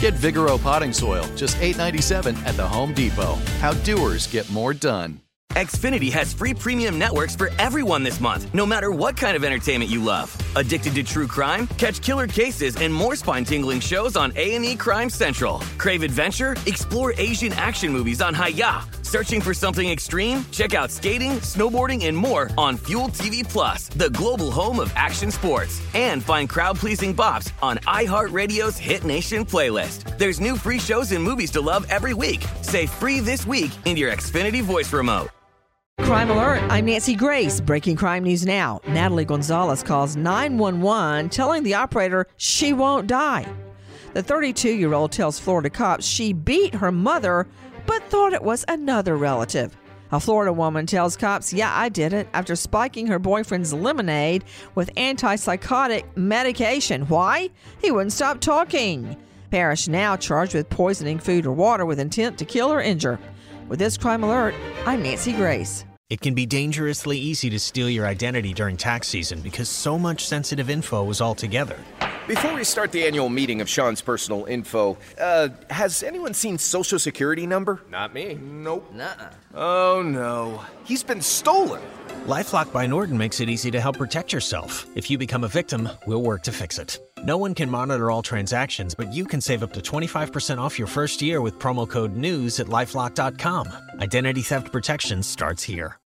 Get Vigoro potting soil, just $8.97 at the Home Depot. How doers get more done. Xfinity has free premium networks for everyone this month, no matter what kind of entertainment you love. Addicted to true crime? Catch killer cases and more spine-tingling shows on A&E Crime Central. Crave adventure? Explore Asian action movies on Hi-YAH. Searching for something extreme? Check out skating, snowboarding, and more on Fuel TV Plus, the global home of action sports. And find crowd-pleasing bops on iHeartRadio's Hit Nation playlist. There's new free shows and movies to love every week. Say free this week in your Xfinity voice remote. Crime Alert, I'm Nancy Grace. Breaking crime news now. Natalie Gonzalez calls 911 telling the operator she won't die. The 32 year old tells Florida cops she beat her mother but thought it was another relative. A Florida woman tells cops, Yeah, I did it after spiking her boyfriend's lemonade with antipsychotic medication. Why? He wouldn't stop talking. Parrish now charged with poisoning food or water with intent to kill or injure. With this crime alert, I'm Nancy Grace. It can be dangerously easy to steal your identity during tax season because so much sensitive info is all together. Before we start the annual meeting of Sean's personal info, uh, has anyone seen Social Security number? Not me. Nope. Nuh-uh. Oh no, he's been stolen. LifeLock by Norton makes it easy to help protect yourself. If you become a victim, we'll work to fix it. No one can monitor all transactions, but you can save up to 25% off your first year with promo code NEWS at lifelock.com. Identity theft protection starts here.